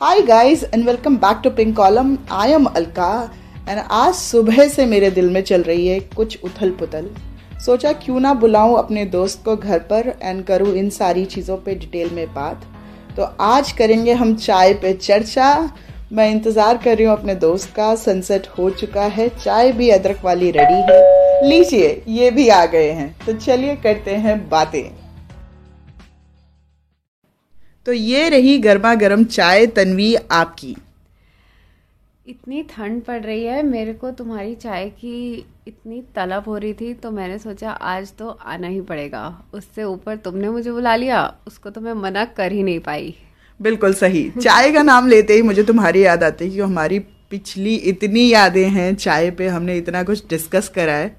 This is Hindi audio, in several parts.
Hi guys and welcome back to pink column I am Alka and आज सुबह से मेरे दिल में चल रही है कुछ उथल पुथल सोचा क्यों ना बुलाऊं अपने दोस्त को घर पर एंड करूँ इन सारी चीज़ों पे डिटेल में बात। तो आज करेंगे हम चाय पे चर्चा। मैं इंतज़ार कर रही हूँ अपने दोस्त का। सनसेट हो चुका है। चाय भी अदरक वाली रेडी है। लीजिए, ये भी आ गए हैं। तो चलिए करते हैं बातें। तो ये रही गर्मा गर्म चाय तनवी आपकी। इतनी ठंड पड़ रही है मेरे को तुम्हारी चाय की इतनी तलब हो रही थी तो मैंने सोचा आज तो आना ही पड़ेगा। उससे ऊपर तुमने मुझे बुला लिया उसको तो मैं मना कर ही नहीं पाई। बिल्कुल सही। चाय का नाम लेते ही मुझे तुम्हारी याद आती है कि हमारी पिछली इतनी यादें हैं चाय पे हमने इतना कुछ डिस्कस करा है।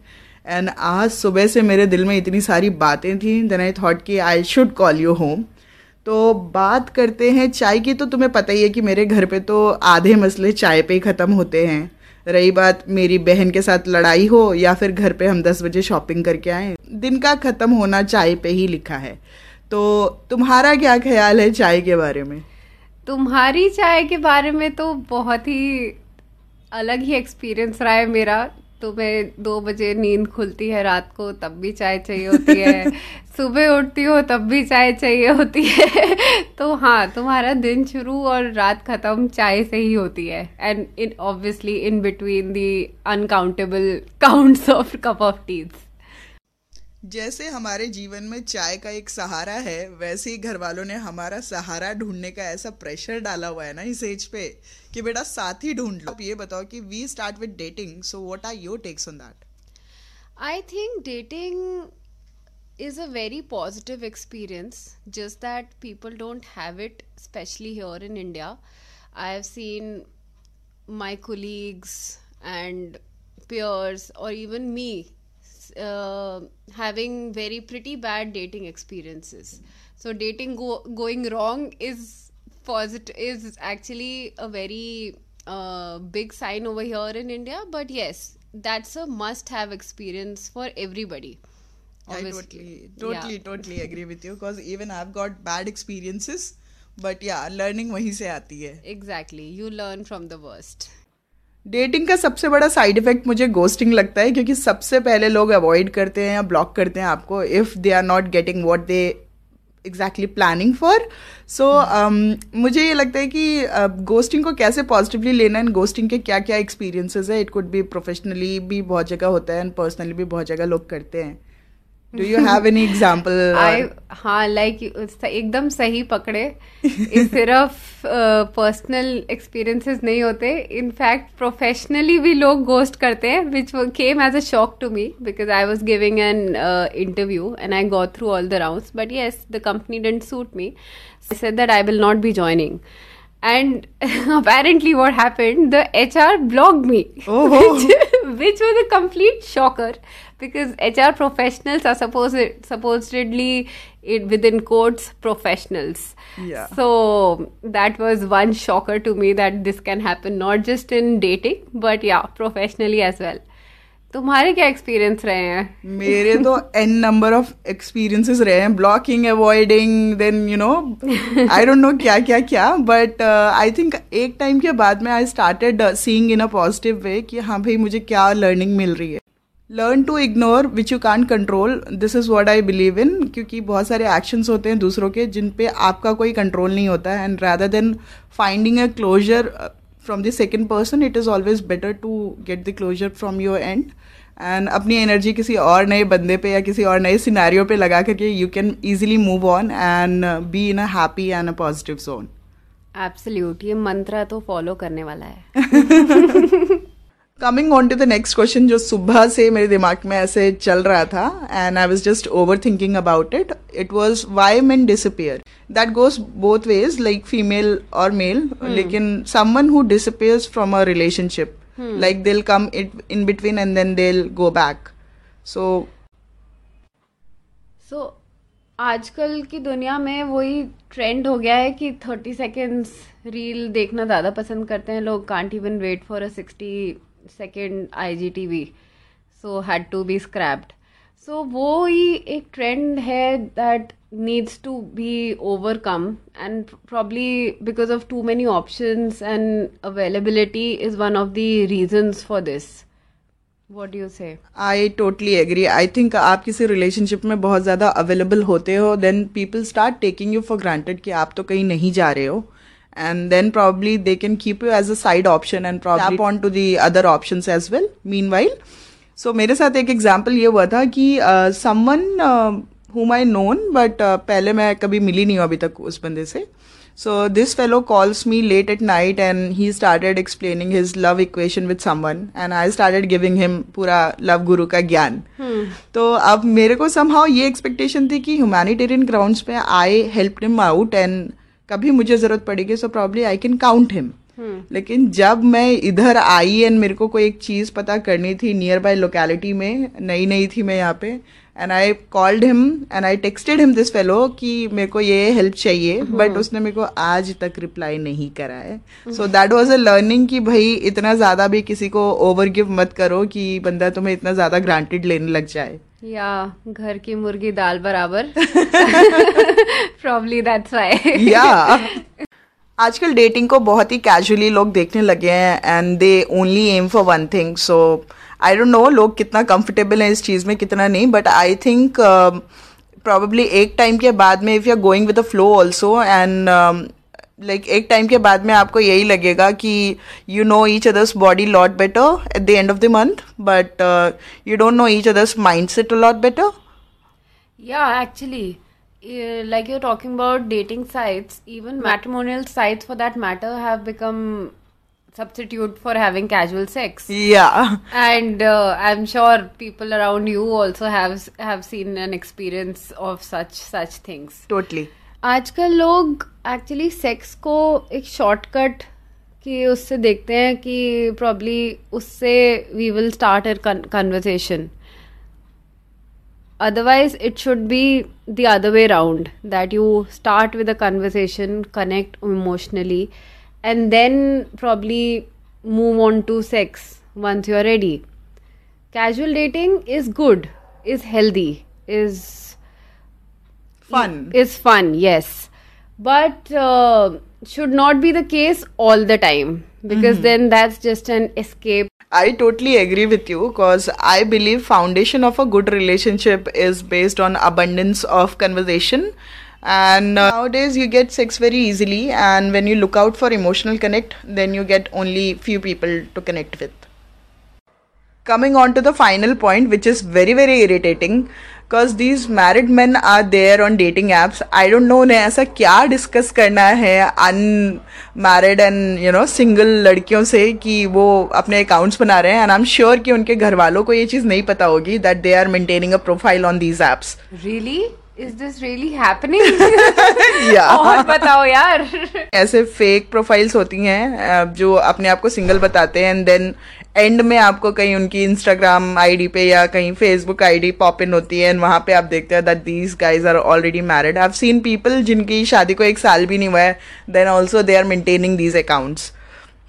एंड आज सुबह से मेरे दिल में इतनी सारी बातें थी देन आई थॉट कि I should call you home तो बात करते हैं चाय की तो तुम्हें पता ही है कि मेरे घर पे तो आधे मसले चाय पे ही ख़त्म होते हैं। रही बात मेरी बहन के साथ लड़ाई हो या फिर घर पे हम दस बजे शॉपिंग करके आए, दिन का ख़त्म होना चाय पे ही लिखा है। तो तुम्हारा क्या ख्याल है चाय के बारे में? तुम्हारी चाय के बारे में तो बहुत ही अलग ही एक्सपीरियंस रहा है मेरा। तुम्हें दो बजे नींद खुलती है रात को तब भी चाय चाहिए होती है सुबह उठती हो तब भी चाय चाहिए होती है। तो हाँ तुम्हारा दिन शुरू और रात खत्म चाय से ही होती है। And in obviously in between the uncountable counts of cup of teeth जैसे हमारे जीवन में चाय का एक सहारा है, वैसे ही घर वालों ने हमारा सहारा ढूँढने का ऐसा प्रेशर डाला हुआ है ना इस एज पे कि बेटा साथ ही ढूंढ लो। आप ये बताओ कि we start with dating so what are your takes on that I think dating is a very positive experience just that people don't have it specially here in India I have seen my colleagues and peers और even me uh, having very pretty bad dating experiences. So dating go- going wrong is positive is actually a very uh, big sign over here in India. But yes, that's a must-have experience for everybody. Obviously. I totally, totally, yeah. totally agree with you because even I've got bad experiences. But yeah, learning वही से आती है. Exactly, you learn from the worst. Dating का सबसे बड़ा साइड इफ़ेक्ट मुझे गोस्टिंग लगता है क्योंकि सबसे पहले लोग अवॉइड करते हैं या ब्लॉक करते हैं आपको if they are not getting what they exactly planning for so मुझे ये लगता है कि गोस्टिंग uh, को कैसे पॉजिटिवली लेना एंड गोस्टिंग के क्या क्या एक्सपीरियंसेस है इट कुड भी प्रोफेशनली भी बहुत जगह होता है एंड पर्सनली भी बहुत जगह लोग करते हैं। Do you have any example I हाँ लाइक एकदम सही पकड़े सिर्फ़ पर्सनल uh, एक्सपीरियंसेस नहीं होते इनफैक्ट प्रोफेशनली भी लोग गोस्ट करते हैं which came as a shock to me because I was giving an interview and I go through all the round but yes the company didn't suit me said that I will not be joining. And apparently, what happened? The HR blocked me, oh. which, which was a complete shocker because H R professionals are suppose supposedly it with in courts professionals so that was one shocker to me that this can happen not just in dating but या प्रोफेशनली एज वेल तुम्हारे क्या एक्सपीरियंस रहे हैं? मेरे तो एन नंबर ऑफ़ एक्सपीरियंसेस रहे हैं. Blocking avoiding then you know I don't know क्या क्या क्या. बट आई थिंक एक टाइम के बाद में I started seeing in a positive way कि हाँ भाई मुझे क्या लर्निंग मिल रही है। Learn to ignore which you can control this is what I believe in क्योंकि बहुत सारे एक्शंस होते हैं दूसरों के जिन पे आपका कोई कंट्रोल नहीं होता है and rather than finding a closure from the second person it is always better to get the closure from your end and अपनी एनर्जी किसी और नए बंदे पे या किसी और नए सिनारियों पे लगा करके you can easily move on and be in a happy and a positive zone absolute ये मंत्र तो फॉलो करने वाला है। Coming on to the next question जो सुबह से मेरे दिमाग में ऐसे चल रहा था and I was just over thinking about it it was why men disappear that goes both ways like female और मेल लेकिन someone who disappears from a relationship like they'll come it in between and then they'll go back सो सो आजकल की दुनिया में वही ट्रेंड हो गया है कि थर्टी सेकेंड्स रील देखना ज़्यादा पसंद करते हैं लोग can't even wait for a sixty second I G T V so had to be scrapped so वो ही एक ट्रेंड है that needs to be overcome and probably because of too many option and availability is one of the reasons for this what you say I totally agree I think आप किसी रिलेशनशिप में बहुत ज़्यादा अवेलेबल होते हो then people start taking you for granted कि आप तो कहीं नहीं जा रहे हो। And then probably they can keep you as a side option and probably tap on to the other options as well meanwhile. So so, मेरे साथ एक एग्ज़ाम्पल ये हुआ था कि समवन हुम आई नोन बट पहले मैं कभी मिली नहीं हूँ अभी तक उस बंदे से। So this fellow calls me late at night and he started explaining his love equation with someone and I started giving him पूरा लव गुरु का ज्ञान। Hmm. तो अब मेरे को समहाउ ये एक्सपेक्टेशन थी कि ह्यूमैनिटेरियन ग्राउंड्स पे I help him out and कभी मुझे ज़रूरत पड़ेगी so probably I can count him लेकिन जब मैं इधर आई एंड मेरे को कोई एक चीज़ पता करनी थी नियर बाय लोकेलिटी में नई नई थी मैं यहाँ पे and I called him and I texted him this fellow कि मेरे को ये हेल्प चाहिए बट hmm. उसने मेरे को आज तक रिप्लाई नहीं करा है. So that was a learning कि भाई इतना ज़्यादा भी किसी को ओवर गिव मत करो कि बंदा तुम्हें इतना ज़्यादा ग्रांटेड लेने लग जाए. या घर की मुर्गी दाल बराबर। प्रॉब्ली दैट्स व्हाई या आजकल डेटिंग को बहुत ही कैजुअली लोग देखने लगे हैं and they only aim for one thing so I don't know लोग कितना कंफर्टेबल हैं इस चीज़ में कितना नहीं बट आई थिंक प्रॉबेबली एक टाइम के बाद में if you are going with the flow also and like एक टाइम के बाद में आपको यही लगेगा कि you know each others body lot better at the end of the month but you don't know each others mind set lot better या actually like you talking about dating sites even matrimonial sites for that matter have become substitute for having casual sex. Yeah. And uh, i'm sure people around you also have have seen an experience of such such things. Totally. आजकल लोग एक्चुअली सेक्स को एक शॉर्टकट कि उससे देखते हैं कि प्रॉब्ली उससे we will start air conversation otherwise it should be the other way round that you start with a conversation connect emotionally and then probably move on to sex once you are ready casual dating is good is healthy is fun. Is fun yes. But uh, should not be the case all the time because mm-hmm. then that's just an escape. I totally agree with you because I believe foundation of a good relationship is based on abundance of conversation. And uh, nowadays you get sex very easily and when you look out for emotional connect then you get only few people to connect with coming on to the final point, which is very very irritating because these married man are there on dating apps I don't know उन्हें ऐसा क्या डिस्कस करना है unmarried and you know single लड़कियों से कि वो अपने अकाउंट्स बना रहे हैं एंड आई एम श्योर कि उनके घर वालों को ये चीज़ नहीं पता होगी that they are maintaining a profile on these apps really is this really happening और बताओ यार। ऐसे फेक प्रोफाइल्स होती हैं जो अपने आप को सिंगल बताते हैं एंड देन एंड में आपको कहीं उनकी इंस्टाग्राम आईडी पे या कहीं फेसबुक आईडी पॉप इन होती है एंड वहाँ पे आप देखते हैं that these guys are already married I have seen people जिनकी शादी को एक साल भी नहीं हुआ है then also they are maintaining these accounts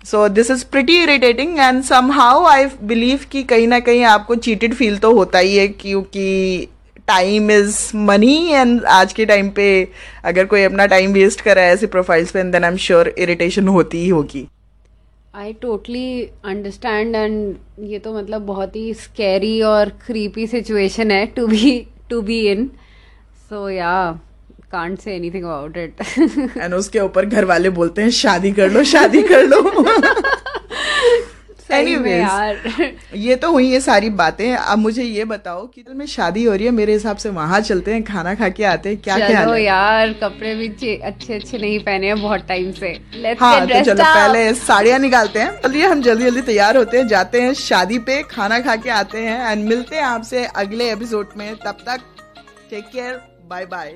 so this is pretty irritating and somehow I believe कि कहीं ना कहीं आपको चीटेड फील तो होता ही है क्योंकि टाइम इज़ मनी एंड आज के टाइम पे अगर कोई अपना टाइम वेस्ट कर रहा है ऐसे प्रोफाइल्स पे then I am sure irritation होती ही होगी। आई टोटली अंडरस्टैंड एंड ये तो मतलब बहुत ही स्कैरी और क्रीपी सिचुएशन है to be to be in so yeah can't say anything about it and उसके ऊपर घर वाले बोलते हैं शादी कर लो शादी कर लो. ये तो हुई ये सारी बातें। अब मुझे ये बताओ कि में शादी हो रही है मेरे हिसाब से वहाँ चलते हैं खाना खा के आते हैं क्या क्या यार कपड़े भी अच्छे अच्छे नहीं पहने हैं बहुत टाइम से। हाँ तो चलो पहले साड़ियाँ निकालते हैं। चलिए हम जल्दी जल्दी तैयार होते हैं जाते हैं शादी पे खाना खा के आते हैं एंड मिलते हैं आपसे अगले एपिसोड में। तब तक टेक केयर बाय बाय